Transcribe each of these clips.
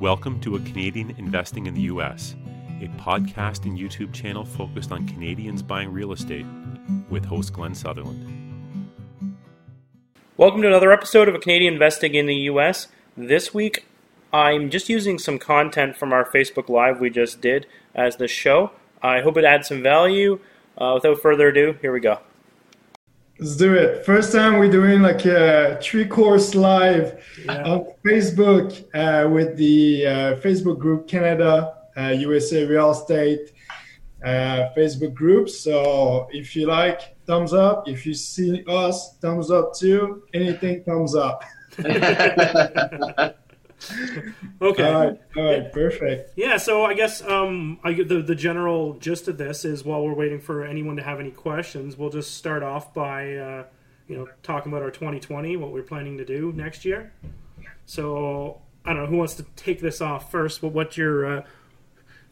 Welcome to A Canadian Investing in the U.S., a podcast and YouTube channel focused on Canadians buying real estate with host Glenn Sutherland. Welcome to another episode of A Canadian Investing in the U.S. This week, I'm just using some content from our Facebook Live we just did as the show. I hope it adds some value. Uh, without further ado, here we go. Let's do it. First time we're doing like a three course live yeah. on Facebook uh, with the uh, Facebook group Canada uh, USA Real Estate uh, Facebook group. So if you like, thumbs up. If you see us, thumbs up too. Anything, thumbs up. okay. All right. All right. Perfect. Yeah. So I guess um, I, the the general gist of this is while we're waiting for anyone to have any questions, we'll just start off by uh, you know talking about our 2020, what we're planning to do next year. So I don't know who wants to take this off first. But what's your uh,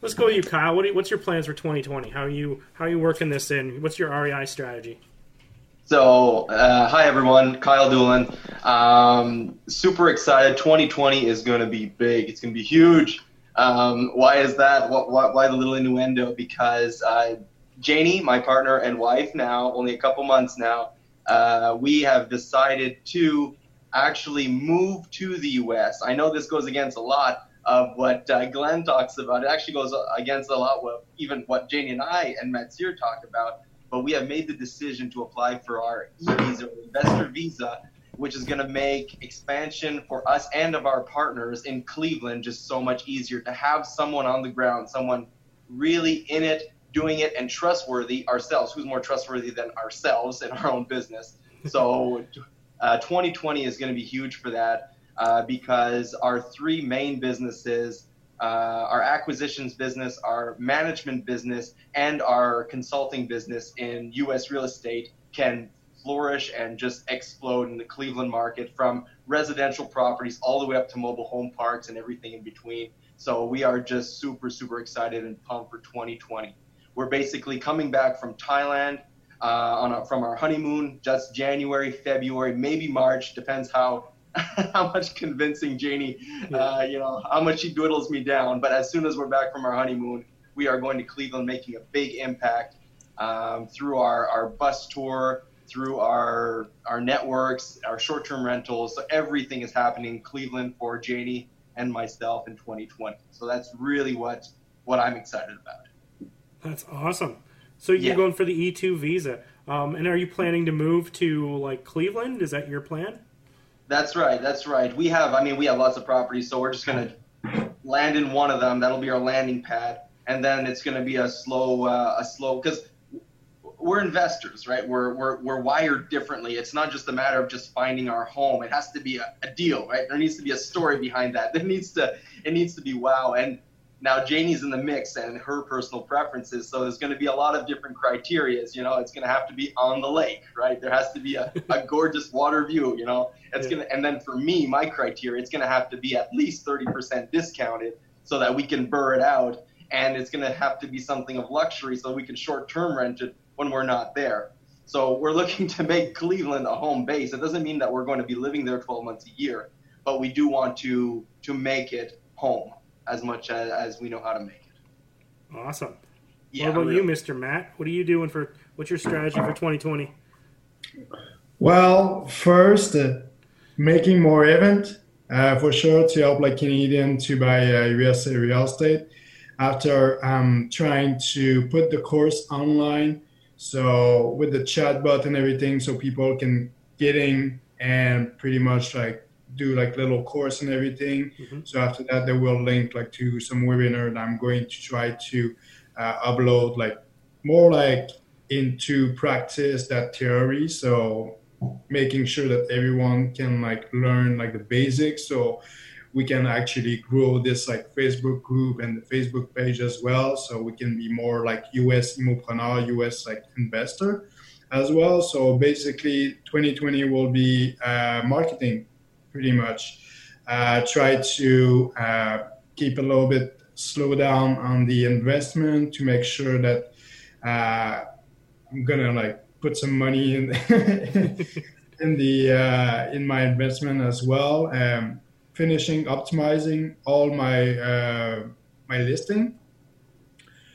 let's go with you, Kyle. What you, what's your plans for 2020? How are you how are you working this in? What's your REI strategy? So, uh, hi everyone, Kyle Doolin. Um, super excited. 2020 is going to be big. It's going to be huge. Um, why is that? What, what, why the little innuendo? Because uh, Janie, my partner and wife, now only a couple months now, uh, we have decided to actually move to the U.S. I know this goes against a lot of what uh, Glenn talks about. It actually goes against a lot of even what Janie and I and Mathieu talk about but we have made the decision to apply for our e-visa or investor visa, which is going to make expansion for us and of our partners in Cleveland just so much easier to have someone on the ground, someone really in it, doing it, and trustworthy ourselves. Who's more trustworthy than ourselves in our own business? So, uh, 2020 is going to be huge for that uh, because our three main businesses uh, our acquisitions business, our management business, and our consulting business in U.S. real estate can flourish and just explode in the Cleveland market from residential properties all the way up to mobile home parks and everything in between. So we are just super, super excited and pumped for 2020. We're basically coming back from Thailand uh, on a, from our honeymoon, just January, February, maybe March, depends how how much convincing Janie, uh, you know, how much she dwindles me down. But as soon as we're back from our honeymoon, we are going to Cleveland, making a big impact um, through our, our bus tour, through our our networks, our short-term rentals. So everything is happening in Cleveland for Janie and myself in 2020. So that's really what what I'm excited about. That's awesome. So you're yeah. going for the E2 visa, um, and are you planning to move to like Cleveland? Is that your plan? That's right. That's right. We have. I mean, we have lots of properties, so we're just gonna land in one of them. That'll be our landing pad, and then it's gonna be a slow, uh, a slow because we're investors, right? We're, we're, we're wired differently. It's not just a matter of just finding our home. It has to be a, a deal, right? There needs to be a story behind that. There needs to, it needs to be wow. And now Janie's in the mix and her personal preferences, so there's going to be a lot of different criterias. You know, it's going to have to be on the lake, right? There has to be a, a gorgeous water view. You know, it's yeah. going to, and then for me, my criteria, it's going to have to be at least 30% discounted so that we can burr it out, and it's going to have to be something of luxury so we can short-term rent it when we're not there. So we're looking to make Cleveland a home base. It doesn't mean that we're going to be living there 12 months a year, but we do want to to make it home as much as, as we know how to make it. Awesome. Yeah, what about really. you, Mr. Matt? What are you doing for? What's your strategy for 2020? Well, first, uh, making more event uh, for sure to help like Canadian to buy uh, USA real estate. After um, trying to put the course online, so with the chatbot and everything, so people can get in and pretty much like do like little course and everything. Mm-hmm. So after that, they will link like to some webinar that I'm going to try to uh, upload like more like into practice that theory. So making sure that everyone can like learn like the basics. So we can actually grow this like Facebook group and the Facebook page as well. So we can be more like US immopreneur, US like investor as well. So basically 2020 will be uh, marketing pretty much. Uh, try to uh, keep a little bit slow down on the investment to make sure that uh, I'm gonna like put some money in in the uh, in my investment as well. Um, finishing optimizing all my uh, my listing.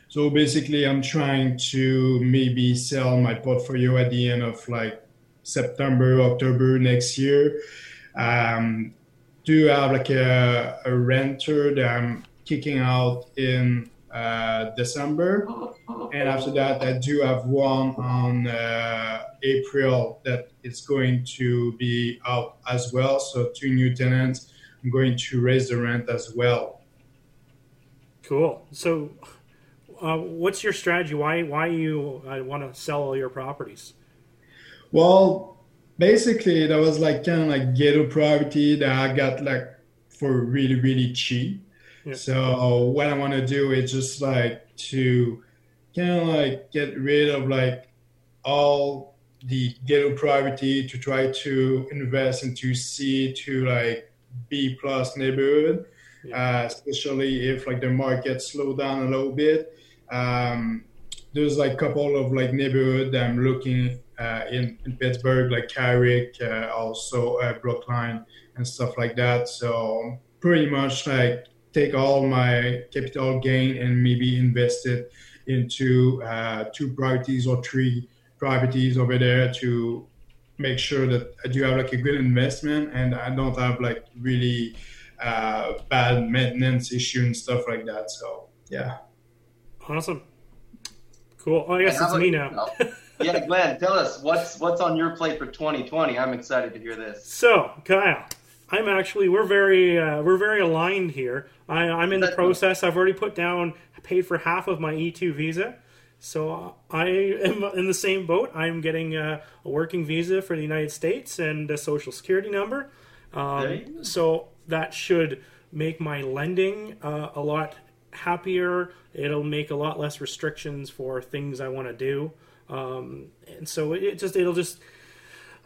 So basically, I'm trying to maybe sell my portfolio at the end of like September, October next year. Um, do have like a, a renter that I'm kicking out in uh, December. And after that, I do have one on uh, April that is going to be out as well. So two new tenants. I'm going to raise the rent as well. Cool. So, uh, what's your strategy? Why why you uh, want to sell all your properties? Well, basically, that was like kind of like ghetto property that I got like for really really cheap. Yeah. So what I want to do is just like to kind of like get rid of like all the ghetto property to try to invest into C to like B plus neighborhood, yeah. uh, especially if like the market slow down a little bit. Um, there's like a couple of like neighborhood that I'm looking in, in Pittsburgh, like Carrick, uh, also uh, Brookline and stuff like that. So pretty much like take all my capital gain and maybe invest it into uh, two properties or three properties over there to make sure that I do have like a good investment and I don't have like really uh, bad maintenance issue and stuff like that. So yeah. Awesome. Cool. Oh, I guess it's me now. yeah, Glenn, tell us what's what's on your plate for 2020. I'm excited to hear this. So, Kyle, I'm actually we're very uh, we're very aligned here. I, I'm in the process. I've already put down paid for half of my E2 visa, so I am in the same boat. I'm getting a, a working visa for the United States and a social security number. Um, so that should make my lending uh, a lot happier. It'll make a lot less restrictions for things I want to do, um, and so it just it'll just.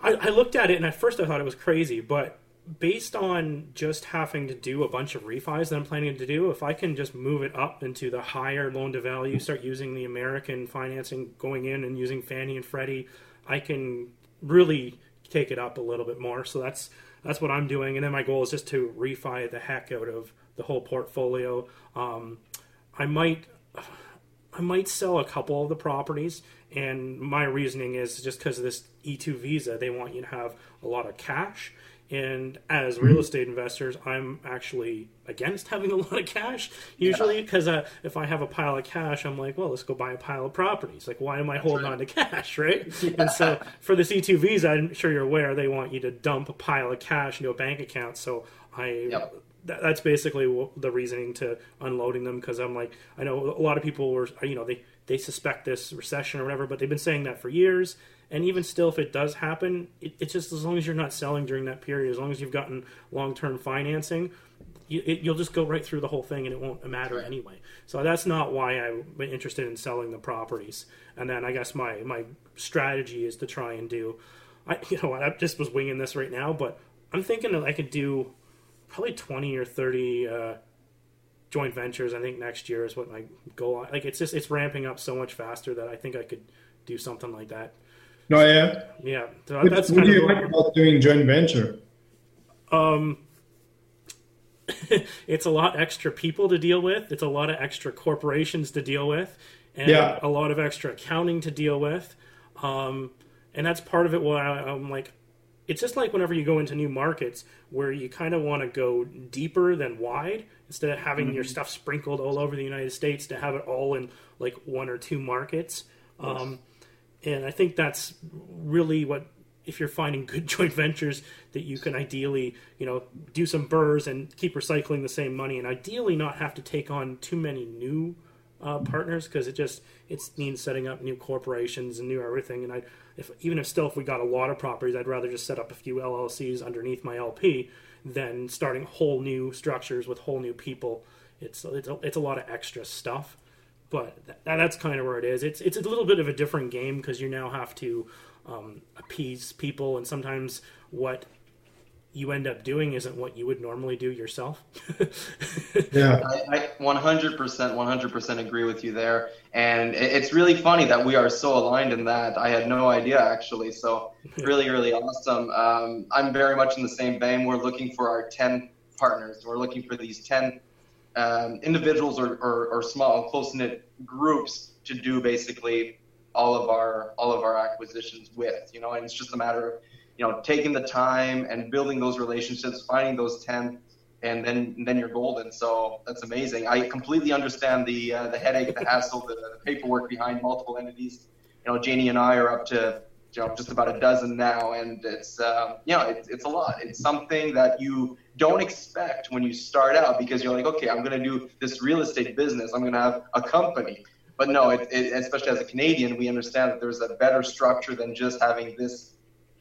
I, I looked at it and at first I thought it was crazy, but based on just having to do a bunch of refis that I'm planning to do, if I can just move it up into the higher loan to value, start using the American financing going in and using Fannie and Freddie, I can really take it up a little bit more. So that's that's what I'm doing, and then my goal is just to refi the heck out of the whole portfolio. Um, I might I might sell a couple of the properties, and my reasoning is just because of this E2 visa, they want you to have a lot of cash and as real estate investors, I'm actually against having a lot of cash usually because yeah. uh, if I have a pile of cash, I'm like, well, let's go buy a pile of properties. Like, why am I holding on to cash, right? Yeah. And so for the E2 visa, I'm sure you're aware they want you to dump a pile of cash into a bank account. So I. Yep. that's basically the reasoning to unloading them because I'm like I know a lot of people were you know they they suspect this recession or whatever, but they've been saying that for years and even still, if it does happen, it, it's just as long as you're not selling during that period, as long as you've gotten long term financing, you, will just go right through the whole thing and it won't matter right. anyway. So that's not why I'm interested in selling the properties. And then I guess my, my strategy is to try and do, I you know I just was winging this right now, but I'm thinking that I could do probably 20 or 30 uh, joint ventures. I think next year is what my goal. Like it's just it's ramping up so much faster that I think I could do something like that. No, yeah. Yeah. So what, that's what do you like about doing joint venture? Um, it's a lot extra people to deal with. It's a lot of extra corporations to deal with, and yeah. a lot of extra accounting to deal with. Um, and that's part of it. Why I'm like, it's just like whenever you go into new markets where you kind of want to go deeper than wide instead of having mm-hmm. your stuff sprinkled all over the United States to have it all in like one or two markets. Um, and I think that's really what if you're finding good joint ventures that you can ideally you know do some burrs and keep recycling the same money and ideally not have to take on too many new uh, partners because it just it means setting up new corporations and new everything and I if even if still if we got a lot of properties I'd rather just set up a few LLCs underneath my LP than starting whole new structures with whole new people it's it's a, it's a lot of extra stuff but that, that's kind of where it is. It's it's a little bit of a different game because you now have to um, appease people, and sometimes what you end up doing isn't what you would normally do yourself. yeah, I, 100%, 100% agree with you there. And it's really funny that we are so aligned in that. I had no idea actually. So really, really awesome. Um, I'm very much in the same vein. We're looking for our 10 partners. We're looking for these 10 um, individuals or, or, or small, close knit groups to do basically all of our all of our acquisitions with. You know, and it's just a matter of you know taking the time and building those relationships, finding those 10 and then and then you're golden. So that's amazing. I completely understand the uh, the headache, the hassle, the, the, paperwork behind multiple entities. You know, Janie and I are up to you know just about a dozen now, and it's uh, you know it's, it's a lot. It's something that you don't expect when you start out because you're like, okay, I'm going to do this real estate business. I'm going to have a company. But no, it, it, especially as a Canadian, we understand that there's a better structure than just having this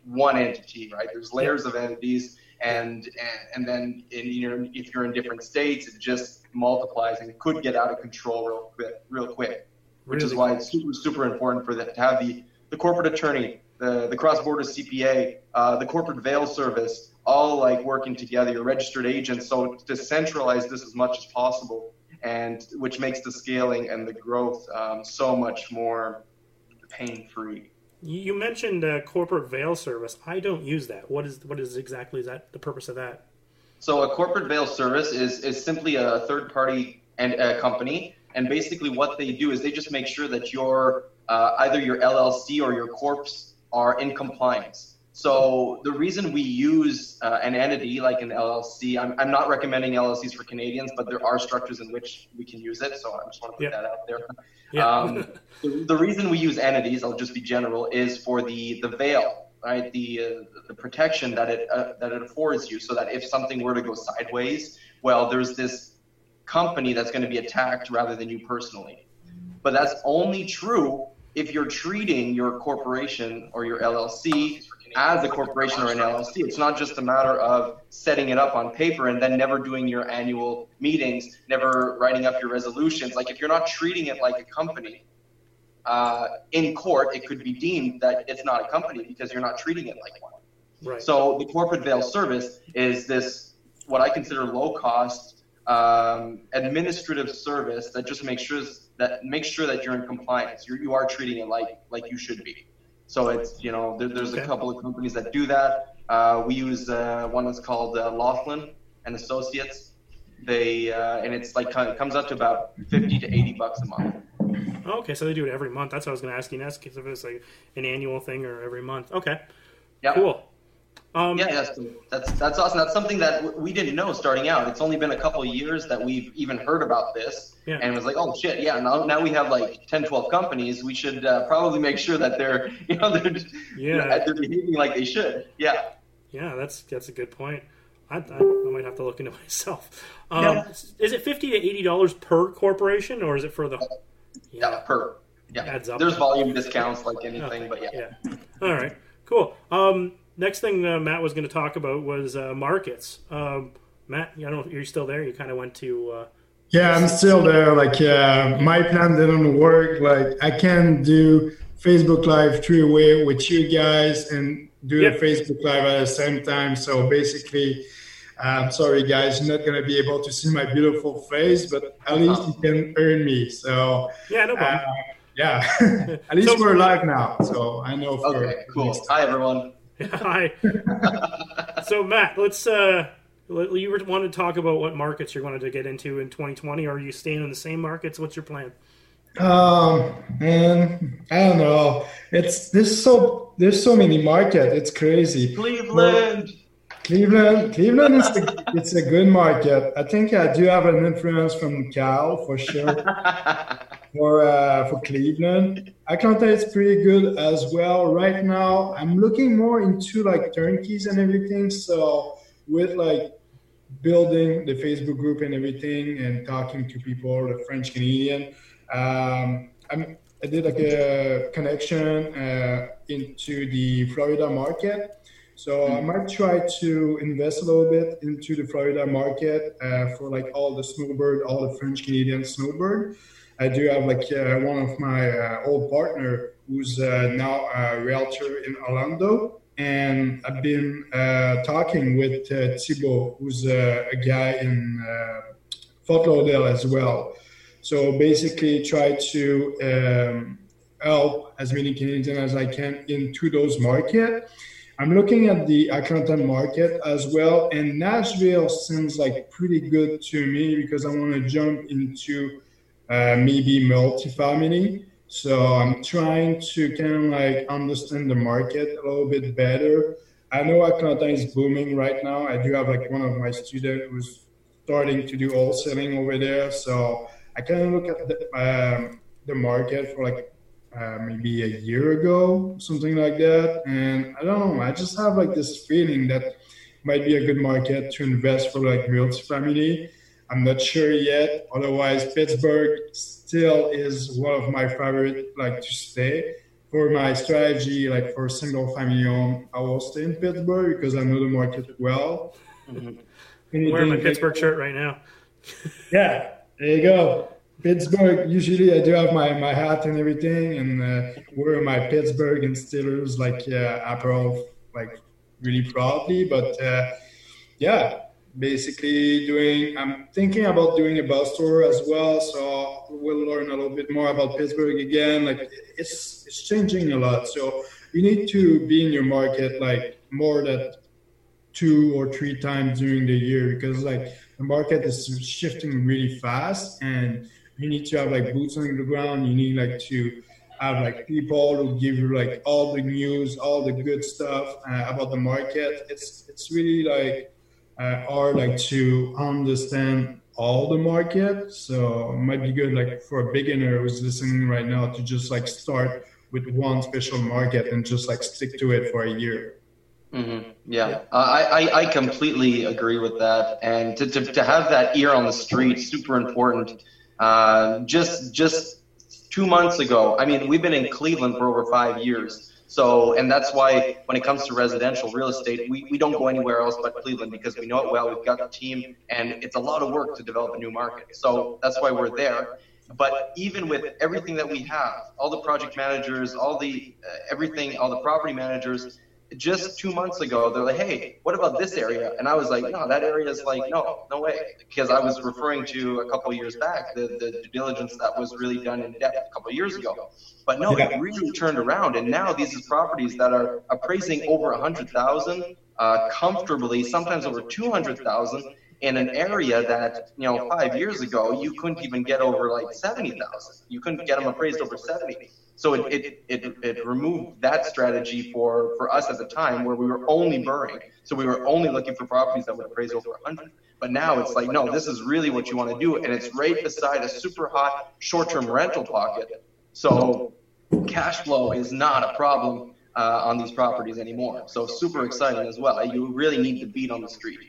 one entity, right? There's layers of entities and and, and then in, you know, if you're in different states, it just multiplies and could get out of control real quick, real quick. Which really? is why it's super super important for them to have the the corporate attorney, the the cross border CPA, uh, the corporate veil service, all like working together. Your registered agent, so to centralize this as much as possible, and which makes the scaling and the growth um, so much more pain free. You mentioned uh, corporate veil service. I don't use that. What is what is exactly is that the purpose of that? So a corporate veil service is is simply a third party and a company, and basically what they do is they just make sure that your uh, either your LLC or your corpse are in compliance. So the reason we use uh, an entity like an LLC, I'm, I'm not recommending LLCs for Canadians, but there are structures in which we can use it. So I just want to put that out there. Yeah. Um, the, the, reason we use entities, I'll just be general, is for the the veil, right? The uh, the protection that it uh, that it affords you, so that if something were to go sideways, well, there's this company that's going to be attacked rather than you personally. But that's only true if you're treating your corporation or your LLC as a corporation or an LLC. It's not just a matter of setting it up on paper and then never doing your annual meetings, never writing up your resolutions. Like if you're not treating it like a company, uh, in court, it could be deemed that it's not a company because you're not treating it like one. Right. So the corporate veil service is this what I consider low cost um, administrative service that just makes sure that makes sure that you're in compliance. You're, you are treating it like like you should be. So it's you know there, there's okay. a couple of companies that do that. Uh, we use uh, one that's called uh, Laughlin and Associates. They uh, and it's like it comes up to about fifty to eighty bucks a month. Okay, so they do it every month. That's what I was going to ask you next, if it's like an annual thing or every month. Okay, yeah, cool. Um, yeah, that's, that's that's awesome. That's something that we didn't know starting out. It's only been a couple years that we've even heard about this, yeah. and it was like, oh shit, yeah. Now, now we have like 10, 12 companies. We should uh, probably make sure that they're you know they're just, yeah you know, they're behaving like they should. Yeah. Yeah, that's that's a good point. I, I, I might have to look into myself. Um, yeah. Is it fifty to eighty dollars per corporation, or is it for the? Yeah, yeah per. Yeah, adds up. There's volume discounts like anything, okay. but yeah. Yeah. All right. Cool. Um, next thing uh, Matt was going to talk about was uh, markets. Um, Matt, I don't know if you're still there. You kind of went to. Uh, yeah, I'm still there. Like, uh, my plan didn't work. Like, I can't do Facebook Live three way with you guys and do yep. the Facebook Live at the same time. So basically, I'm um, sorry, guys, you're not going to be able to see my beautiful face, but at least you can earn me. So, yeah, no problem. Uh, yeah, at least so, we're live now. So I know. For okay, cool. Hi, everyone. Hi. so Matt, let's uh, you want to talk about what markets you're going to get into in 2020. Are you staying in the same markets? What's your plan? Um, man, I don't know. It's there's so there's so many market. It's crazy. Cleveland. Cleveland, Cleveland is a, it's a good market. I think I do have an influence from Cal for sure. for uh, for Cleveland, Atlanta is pretty good as well. Right now, I'm looking more into like turnkeys and everything. So with like building the Facebook group and everything, and talking to people, the French Canadian. Um, I'm, I did like a connection uh, into the Florida market so I might try to invest a little bit into the Florida market uh, for like all the snowbird, all the French Canadian snowbird. I do have like uh, one of my uh, old partner who's uh, now a realtor in Orlando, and I've been talking with uh, Thibault, who's a guy in Fort Lauderdale as well. So basically, try to um, help as many Canadians as I can into those markets I'm looking at the Atlanta market as well, and Nashville seems like pretty good to me because I want to jump into maybe multifamily. So I'm trying to kind of like understand the market a little bit better. I know Atlanta is booming right now. I do have like one of my students who's starting to do wholesaling over there. So I kind of look at the, um, the market for like uh, maybe a year ago, something like that. And I don't know, I just have like this feeling that might be a good market to invest for like multifamily. I'm not sure yet. Otherwise, Pittsburgh still is one of my favorite like to stay. For my strategy, like for single family home, I will stay in Pittsburgh because I know the market well. Mm-hmm. Wearing my Pittsburgh shirt right now. yeah, there you go. Pittsburgh. Usually, I do have my, my hat and everything, and uh, wear my Pittsburgh and Steelers like uh, apparel, like really proudly. But uh, yeah, basically doing. I'm thinking about doing a bus tour as well, so we'll learn a little bit more about Pittsburgh again. Like it's it's changing a lot, so you need to be in your market like more than two or three times during the year because like the market is shifting really fast and you need to have like boots on the ground. You need like to have like people who give you like all the news, all the good stuff uh, about the market. It's it's really like uh, hard like to understand all the market. So it might be good like for a beginner who's listening right now to just like start with one special market and just like stick to it for a year. Mm-hmm. Yeah, I, I, I completely agree with that. And to, to, to have that ear on the street, super important. Uh, just just two months ago, I mean, we've been in Cleveland for over five years. So, and that's why when it comes to residential real estate, we, we don't go anywhere else but Cleveland because we know it well. We've got the team, and it's a lot of work to develop a new market. So that's why we're there. But even with everything that we have, all the project managers, all the uh, everything, all the property managers, just two months ago, they're like, hey, what about this area? And I was like, no, that area is like, no, no way. Because I was referring to a couple years back, the, the due diligence that was really done in depth a couple years ago. But no, it really turned around. And now these are properties that are appraising over 100,000 uh, comfortably, sometimes over 200,000 in an area that, you know, five years ago, you couldn't even get over like 70,000. You couldn't get them appraised over 70. So it, it, it, it, removed that strategy for, for us at the time where we were only burring. So we were only looking for properties that would appraise over 100. But now it's like, no, this is really what you want to do. And it's right beside a super hot short term rental pocket. So cash flow is not a problem uh, on these properties anymore. So super exciting as well. You really need the beat on the street.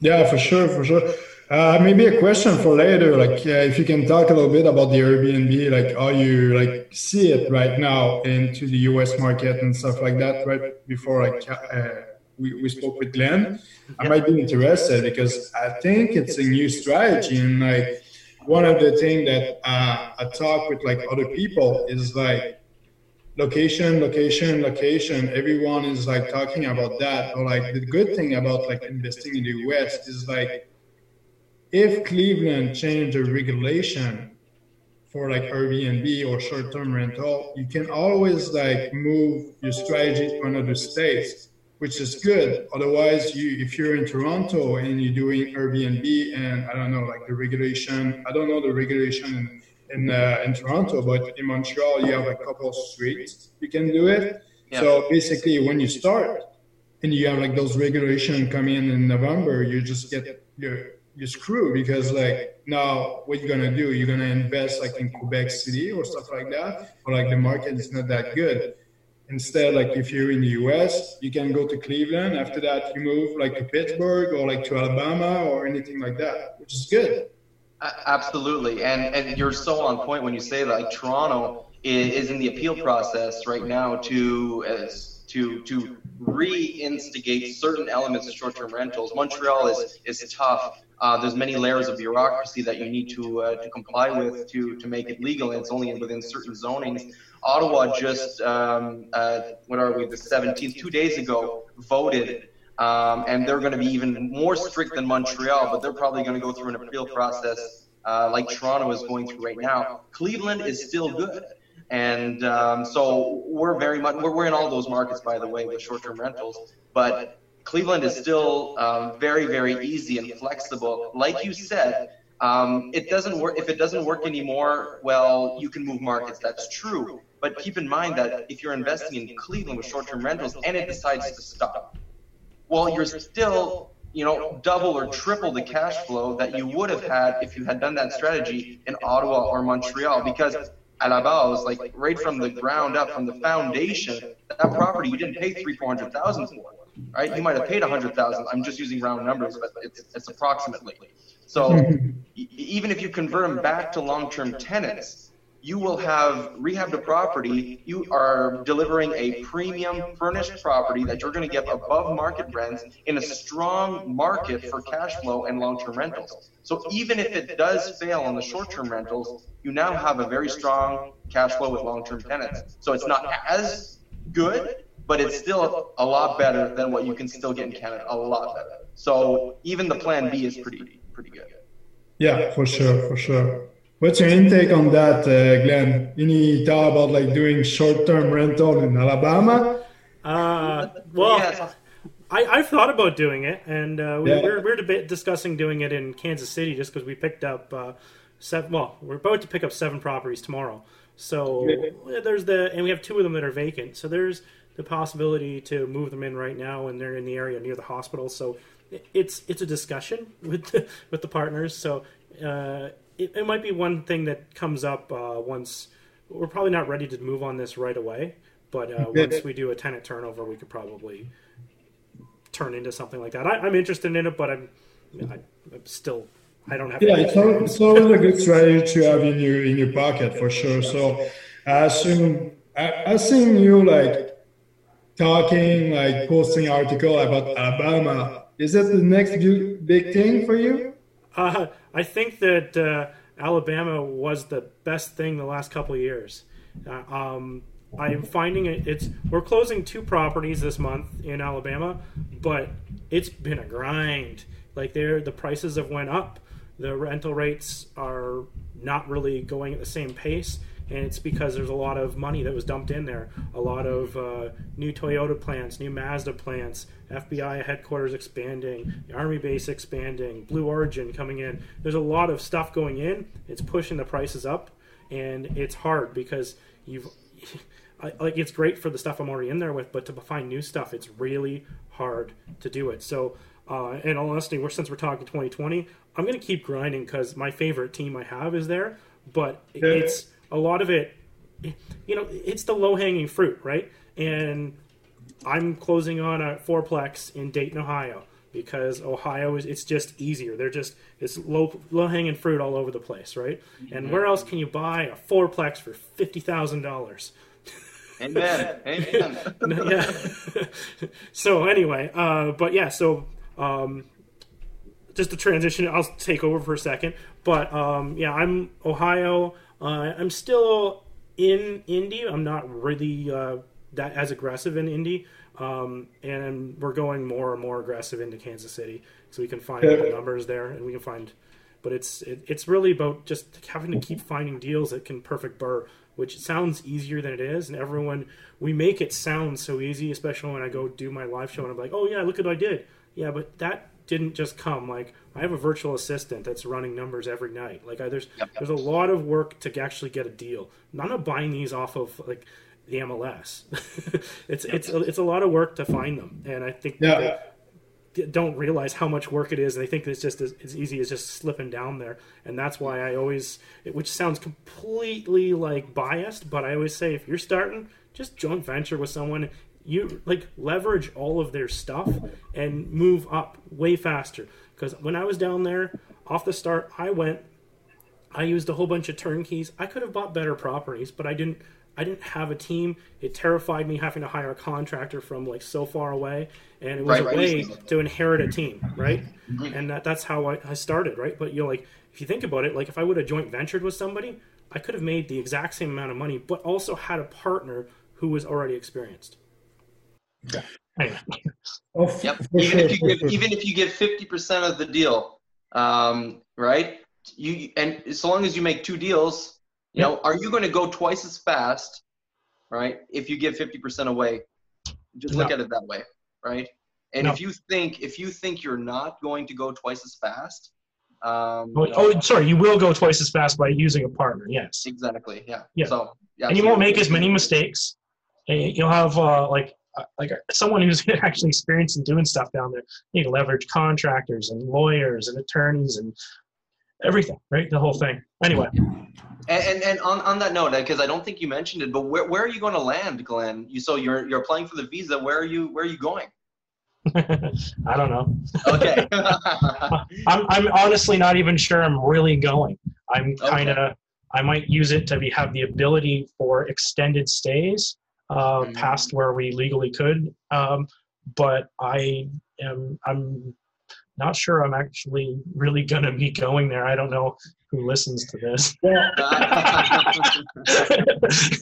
Yeah, for sure, for sure. Uh, maybe a question for later, like uh, if you can talk a little bit about the Airbnb, like how you like see it right now into the U.S. market and stuff like that. Right before like uh, we, we spoke with Glenn, I might be interested because I think it's a new strategy and like one of the things that uh, I talk with like other people is like location, location, location. Everyone is like talking about that. Or like the good thing about like investing in the US is like if Cleveland changed the regulation for like Airbnb or short-term rental, you can always like move your strategy to another state, which is good. Otherwise, you if you're in Toronto and you're doing Airbnb and I don't know like the regulation, I don't know the regulation in in, uh, in Toronto, but in Montreal you have a couple of streets you can do it. Yeah. So basically, when you start and you have like those regulations come in in November, you just get your you screw because like now what you're gonna do you're gonna invest like in quebec city or stuff like that or like the market is not that good instead like if you're in the us you can go to cleveland after that you move like to pittsburgh or like to alabama or anything like that which is good absolutely and and you're so on point when you say that like toronto is, is in the appeal process right now to as to to reinstigate certain elements of short-term rentals. Montreal is is tough. Uh, there's many layers of bureaucracy that you need to uh, to comply with to to make it legal, and it's only within certain zonings. Ottawa just um, uh, what are we the 17th two days ago voted. Um, and they're going to be even more strict than Montreal, but they're probably going to go through an appeal process uh, like Toronto is going through right now. Cleveland is still good. And um, so we're very much we're, we're in all those markets, by the way, with short-term rentals. But Cleveland is still um, very very easy and flexible. Like you said, um, it doesn't work if it doesn't work anymore. Well, you can move markets. That's true. But keep in mind that if you're investing in Cleveland with short-term rentals and it decides to stop, well, you're still you know, double or triple the cash flow that you would have had if you had done that strategy in Ottawa or Montreal. Because at la base, like right from the ground up, from the foundation, that property you didn't pay three, four hundred thousand for, right? You might have paid a hundred thousand. I'm just using round numbers, but it's, it's approximately. So even if you convert them back to long-term tenants, you will have rehabbed a property. You are delivering a premium furnished property that you're going to get above market rents in a strong market for cash flow and long term rentals. So even if it does fail on the short term rentals, you now have a very strong cash flow with long term tenants. So it's not as good, but it's still a lot better than what you can still get in Canada. A lot better. So even the plan B is pretty pretty good. Yeah, for sure, for sure. What's your intake on that, uh, Glenn? Any thought about like doing short-term rental in Alabama? Uh, well, yes. I, I've thought about doing it, and uh, we, yeah. we're, we're deba- discussing doing it in Kansas City just because we picked up uh, seven. Well, we're about to pick up seven properties tomorrow. So there's the, and we have two of them that are vacant. So there's the possibility to move them in right now, and they're in the area near the hospital. So it's it's a discussion with the, with the partners. So uh, it, it might be one thing that comes up uh, once we're probably not ready to move on this right away, but uh, once we do a tenant turnover, we could probably turn into something like that. I, am interested in it, but I'm, I, am still I don't have. Yeah, it's, always, it's always a good strategy to have in your in your pocket for sure. So I assume I, I seen you like talking like posting article about Alabama. Is that the next big thing for you? Uh, I think that uh, Alabama was the best thing the last couple years. Uh, um, I am finding it. It's we're closing two properties this month in Alabama, but it's been a grind. Like there, the prices have went up. The rental rates are not really going at the same pace and it's because there's a lot of money that was dumped in there. A lot of uh, new Toyota plants, new Mazda plants, FBI headquarters expanding, the Army base expanding, Blue Origin coming in. There's a lot of stuff going in. It's pushing the prices up, and it's hard because you've. I, like it's great for the stuff I'm already in there with, but to find new stuff, it's really hard to do it. So, uh, in all honesty, we're, since we're talking 2020, I'm going to keep grinding because my favorite team I have is there. But it's a lot of it, you know, it's the low hanging fruit, right? And I'm closing on a fourplex in Dayton, Ohio, because Ohio is it's just easier. They're just it's low low hanging fruit all over the place, right? And where else can you buy a fourplex for fifty thousand dollars? Amen. Amen. yeah. so anyway, uh, but yeah, so um, just to transition, I'll take over for a second. But um, yeah, I'm Ohio. Uh, I'm still in Indy. I'm not really uh, that as aggressive in Indy, um, and we're going more and more aggressive into Kansas City, so we can find yeah. numbers there, and we can find. But it's it, it's really about just having to keep finding deals that can perfect BRRRR, which sounds easier than it is, and everyone we make it sound so easy, especially when I go do my live show and I'm like, oh yeah, look at what I did. Yeah, but that didn't just come like I have a virtual assistant that's running numbers every night. Like I, there's yep, yep. there's a lot of work to actually get a deal. I'm not buying these off of like the MLS. it's yep. it's it's a lot of work to find them, and I think yeah. don't realize how much work it is. And they think it's just as, as easy as just slipping down there, and that's why I always, which sounds completely like biased, but I always say if you're starting, just joint venture with someone you like leverage all of their stuff and move up way faster. Because when i was down there off the start i went i used a whole bunch of turnkeys. I could have bought better properties but i didn't i didn't have a team. It terrified me having to hire a contractor from like so far away and it was right, a way to inherit a team right? Mm-hmm. and that, that's how I, I started right? But you're like if you think about it like if i would have joint ventured with somebody i could have made the exact same amount of money but also had a partner who was already experienced yeah. Oh, yep. Even if you give even if you give fifty percent of the deal, um, right? You and so long as you make two deals, You know, are you going to go twice as fast, right? If you give 50% away, just look No. at it that way, right? And No. if you think if you think you're not going to go twice as fast, um, Oh, you know, oh, sorry, you will go twice as fast by using a partner. Yes, exactly, yeah. Yeah. So yeah, and you so- won't make as many mistakes. And you'll have uh, like Uh, like uh, someone who's actually experienced in doing stuff down there. You need to leverage contractors and lawyers and attorneys and everything, right? The whole thing. Anyway, And, and, and on, on that note, because I don't think you mentioned it, but where, where are you going to land, Glenn? You so you're you're applying for the visa. Where are you where are you going? I don't know. Okay. I'm I'm honestly not even sure I'm really going. I'm kind of I might use it to be have the ability for extended stays uh, Mhm. past where we legally could. Um, but I am I'm not sure I'm actually really gonna be going there. I don't know who listens to this.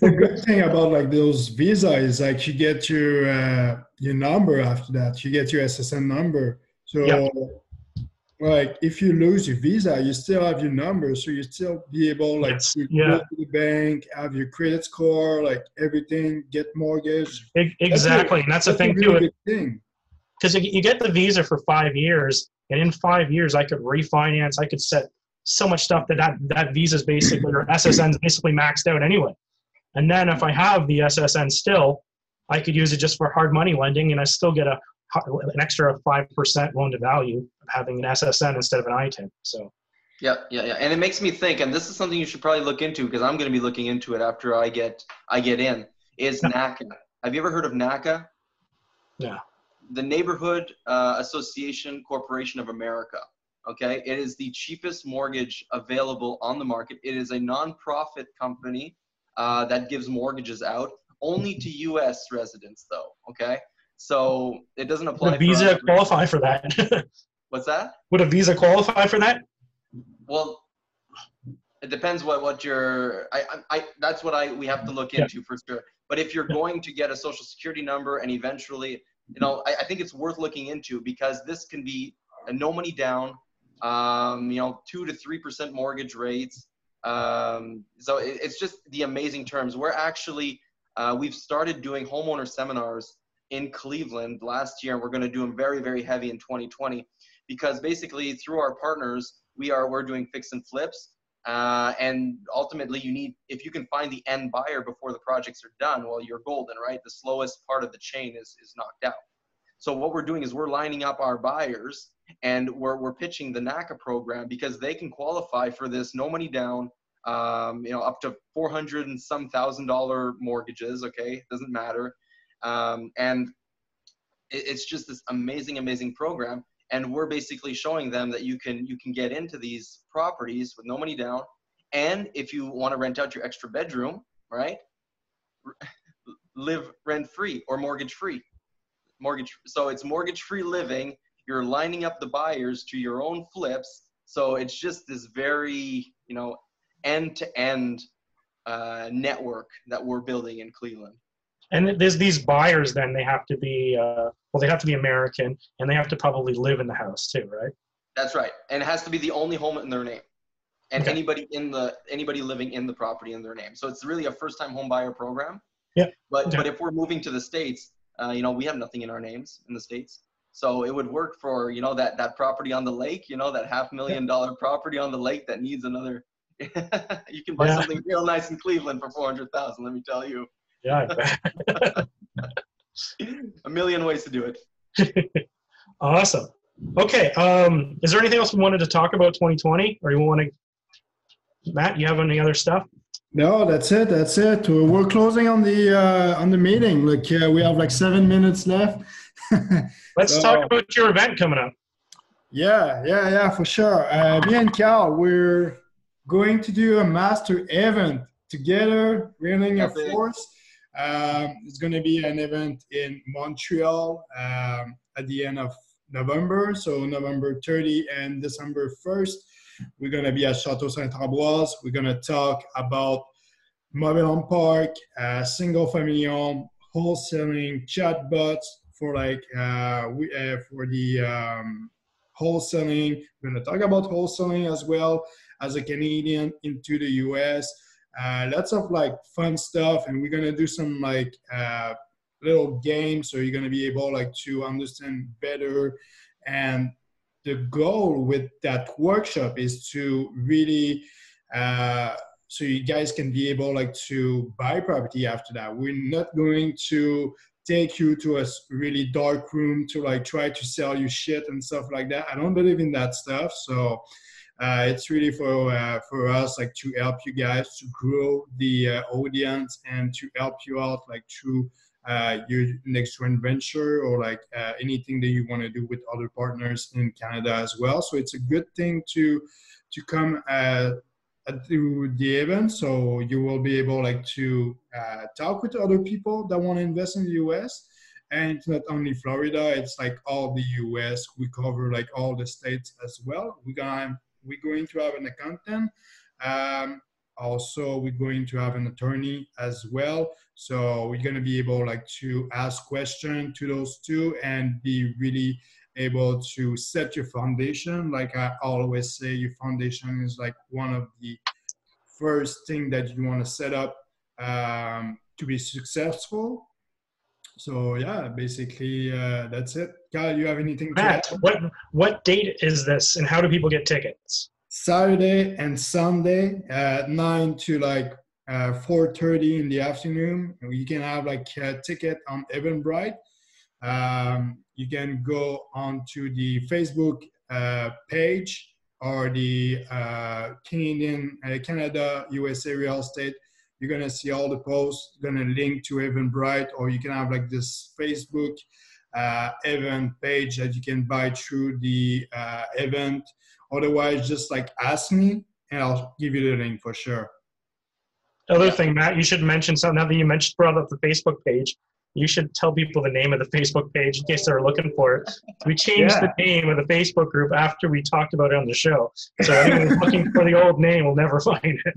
the good thing about like those visa is like you get your uh, your number after that. You get your SSN number. So Yeah. Like if you lose your visa, you still have your number, so you still be able like Yes. to Yeah. go to the bank, have your credit score, like everything, get mortgage. Exactly, and that's the a thing really too. because you get the visa for five years, and in five years, I could refinance. I could set so much stuff that that, that visa is basically or SSN is basically maxed out anyway. And then if I have the SSN still, I could use it just for hard money lending, and I still get a an extra five percent loan to value having an SSN instead of an ITIN. So Yeah, yeah, yeah. And it makes me think, and this is something you should probably look into because I'm going to be looking into it after I get I get in. Is. NACA? Have you ever heard of NACA? Yeah. The Neighborhood uh, Association Corporation of America. Okay, it is the cheapest mortgage available on the market. It is a nonprofit company uh, that gives mortgages out only to U.S. residents, though. Okay, so it doesn't apply. would a for visa qualify for that? What's that? would a visa qualify for that? Well, it depends what what your I, I that's what I we have to look Yeah. into for sure. But if you're going to get a social security number and eventually, you know, I, I think it's worth looking into because this can be a no money down, um, you know, two to three percent mortgage rates. Um, so it, it's just the amazing terms. We're actually uh, we've started doing homeowner seminars in Cleveland last year, and we're going to do them very very heavy in 2020 because basically through our partners we are we're doing fix and flips uh, and ultimately you need if you can find the end buyer before the projects are done well you're golden right? The slowest part of the chain is is knocked out. So what we're doing is we're lining up our buyers and we're, we're pitching the NACA program because they can qualify for this no money down um, you know up to 400 and some thousand dollar mortgages okay? Doesn't matter. Um, and it, it's just this amazing amazing program and we're basically showing them that you can you can get into these properties with no money down. And if you want to rent out your extra bedroom right live rent free or mortgage free mortgage so it's mortgage free living. You're lining up the buyers to your own flips. So it's just this very you know end to end uh, network that we're building in cleveland And there's these buyers. Then they have to be uh, well, they have to be American, and they have to probably live in the house too, right? That's right, and it has to be the only home in their name, and Okay. anybody in the anybody living in the property in their name. So it's really a first-time home buyer program. Yeah. But Okay. but if we're moving to the states, uh, you know, we have nothing in our names in the states, so it would work for you know that that property on the lake, you know, that half million dollar property on the lake that needs another. you can buy Yeah. something real nice in Cleveland for four hundred thousand. Let me tell you, Yeah. I bet. a million ways to do it. awesome. Okay. Um, is there anything else we wanted to talk about 2020, or you want to, Matt? You have any other stuff? No, that's it. That's it. We're we're closing on the uh, on the meeting. Like uh, we have like seven minutes left. Let's So- talk about your event coming up. Yeah, yeah, yeah, for sure. Uh, me and Cal, we're going to do a master event together, Reeling of Epic. Force. Um, it's going to be an event in Montreal um, at the end of November, so November 30 and December 1st. We're going to be at Chateau Saint Ambroise. We're going to talk about mobile home park, uh, single family home, wholesaling, chatbots for like uh, we, uh, for the um, wholesaling. We're going to talk about wholesaling as well as a Canadian into the US. Uh, lots of like fun stuff, and we're gonna do some like uh, little games, so you're gonna be able like to understand better. And the goal with that workshop is to really uh, so you guys can be able like to buy property after that. We're not going to take you to a really dark room to like try to sell you shit and stuff like that. I don't believe in that stuff. So uh, it's really for uh, for us like to help you guys to grow the uh, audience and to help you out like through uh, your next joint venture or like uh, anything that you want to do with other partners in Canada as well. So it's a good thing to to come uh, to the event. So you will be able like to talk with other people that want to invest in the US and it's not only Florida, it's like all the US. We cover like all the states as well. We're gonna we're going to have an accountant. Um, also, we're going to have an attorney as well. So we're going to be able like to ask questions to those two and be really able to set your foundation. Like I always say, your foundation is like one of the first thing that you want to set up um, to be successful. So yeah, basically uh, that's it. Kyle, you have anything Matt, to add? What what date is this, and how do people get tickets? Saturday and Sunday at nine to like uh, four thirty in the afternoon. You can have like a ticket on Eventbrite. Um, you can go onto the Facebook uh, page or the uh, Canadian uh, Canada USA Real Estate you're gonna see all the posts. You're gonna link to Eventbrite, or you can have like this Facebook uh, event page that you can buy through the uh, event. Otherwise, just like ask me, and I'll give you the link for sure. Other thing, Matt, you should mention something. Now that you mentioned brought up the Facebook page, you should tell people the name of the Facebook page in case they're looking for it. We changed yeah. the name of the Facebook group after we talked about it on the show. So anyone looking for the old name will never find it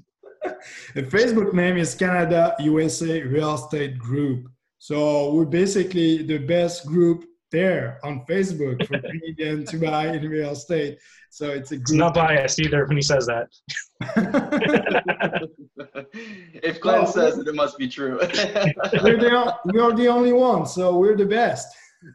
the Facebook name is Canada USA Real Estate Group. So we're basically the best group there on Facebook for Canadian to buy in real estate. So it's a group. It's not biased either when he says that. if Glenn oh, says it, it must be true. we're, the, we're the only one, so we're the best.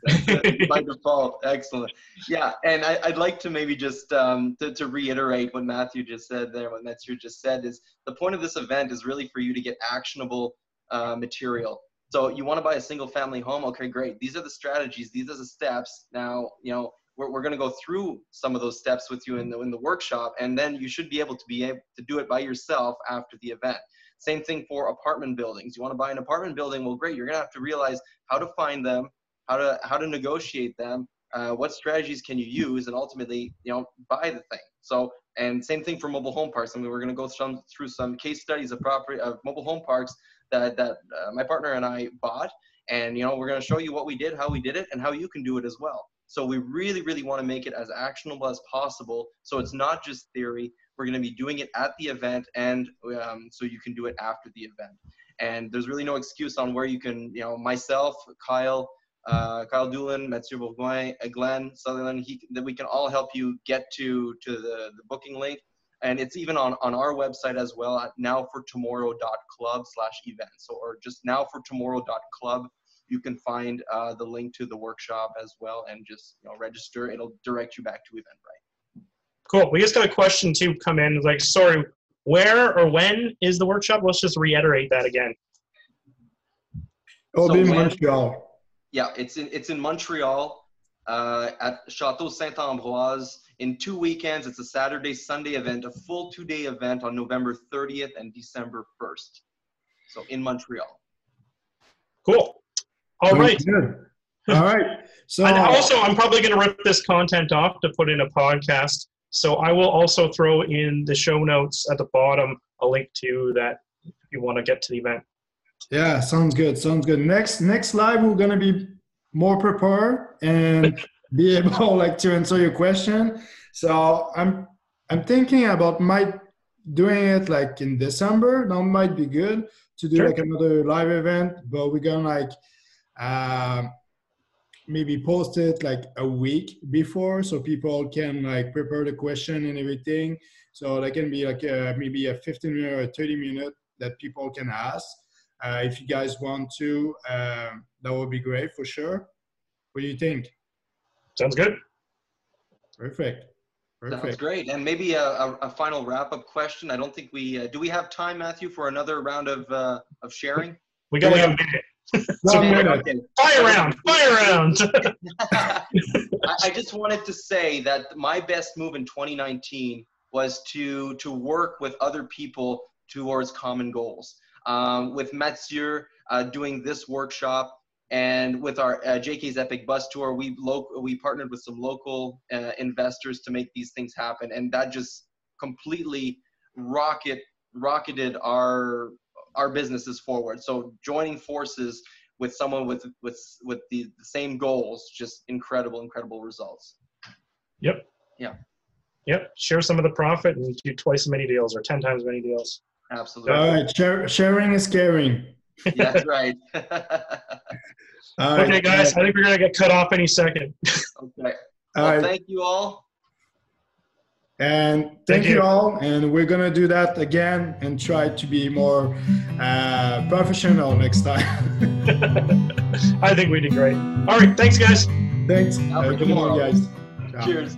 by default. Excellent. Yeah, and I, would like to maybe just um, to, to, reiterate what Mathieu just said there. What Mathieu just said is the point of this event is really for you to get actionable uh, material. So you want to buy a single family home? Okay, great. These are the strategies. These are the steps. Now, you know, we're, we're going to go through some of those steps with you in the in the workshop, and then you should be able to be able to do it by yourself after the event. Same thing for apartment buildings. You want to buy an apartment building? Well, great. You're going to have to realize how to find them, how to how to negotiate them, uh, what strategies can you use, and ultimately, you know, buy the thing. So, and same thing for mobile home parks. I mean, we're going to go some, through some case studies of property of mobile home parks that that uh, my partner and I bought, and you know, we're going to show you what we did, how we did it, and how you can do it as well. So we really, really want to make it as actionable as possible. So it's not just theory. We're going to be doing it at the event, and um, so you can do it after the event. And there's really no excuse on where you can, you know, myself, Kyle, uh, Kyle Doolin, Mathieu Bourgoin, Glenn Sutherland, he, that we can all help you get to, to the, the booking link. And it's even on, on our website as well at nowfortomorrow.club slash events or just nowfortomorrow.club. You can find uh, the link to the workshop as well and just you know, register. It'll direct you back to Eventbrite. Cool. We just got a question to come in. Like, sorry, where or when is the workshop? Let's just reiterate that again. It'll so be in Montreal. Yeah, it's in it's in Montreal uh, at Chateau Saint Ambroise. In two weekends, it's a Saturday Sunday event, a full two day event on November 30th and December 1st. So in Montreal. Cool. All right. Good. All right. So and also, I'm probably going to rip this content off to put in a podcast. So I will also throw in the show notes at the bottom a link to that if you want to get to the event. Yeah, sounds good. Sounds good. Next next live we're gonna be more prepared and be able like to answer your question. So I'm I'm thinking about might doing it like in December. That might be good to do sure. like another live event, but we're gonna like uh, maybe post it like a week before so people can like prepare the question and everything. So that can be like a, maybe a 15 minute or 30 minute that people can ask. Uh, if you guys want to, um, that would be great for sure. What do you think? Sounds good. Perfect. Perfect. Sounds great. And maybe a, a, a final wrap-up question. I don't think we uh, do. We have time, Mathieu, for another round of uh, of sharing. We got like Yeah. a minute. One minute. Okay. Fire round, fire round. I I just wanted to say that my best move in 2019 was to to work with other people towards common goals. Um, with Mathieu uh, doing this workshop, and with our uh, JK's Epic Bus Tour, we lo- we partnered with some local uh, investors to make these things happen, and that just completely rocket rocketed our our businesses forward. So joining forces with someone with with with the, the same goals, just incredible, incredible results. Yep. Yeah. Yep. Share some of the profit and do twice as many deals or ten times as many deals. Absolutely, All right, share, sharing is caring. that's right. All right, Okay, guys, I think we're gonna get cut off any second. okay. all Well, right. thank you all. And thank, Thank you. you. all. And we're gonna do that again and try to be more uh, professional next time. I think we did great. All right, thanks, guys. Thanks. Have a good good one, guys. Ciao. Cheers.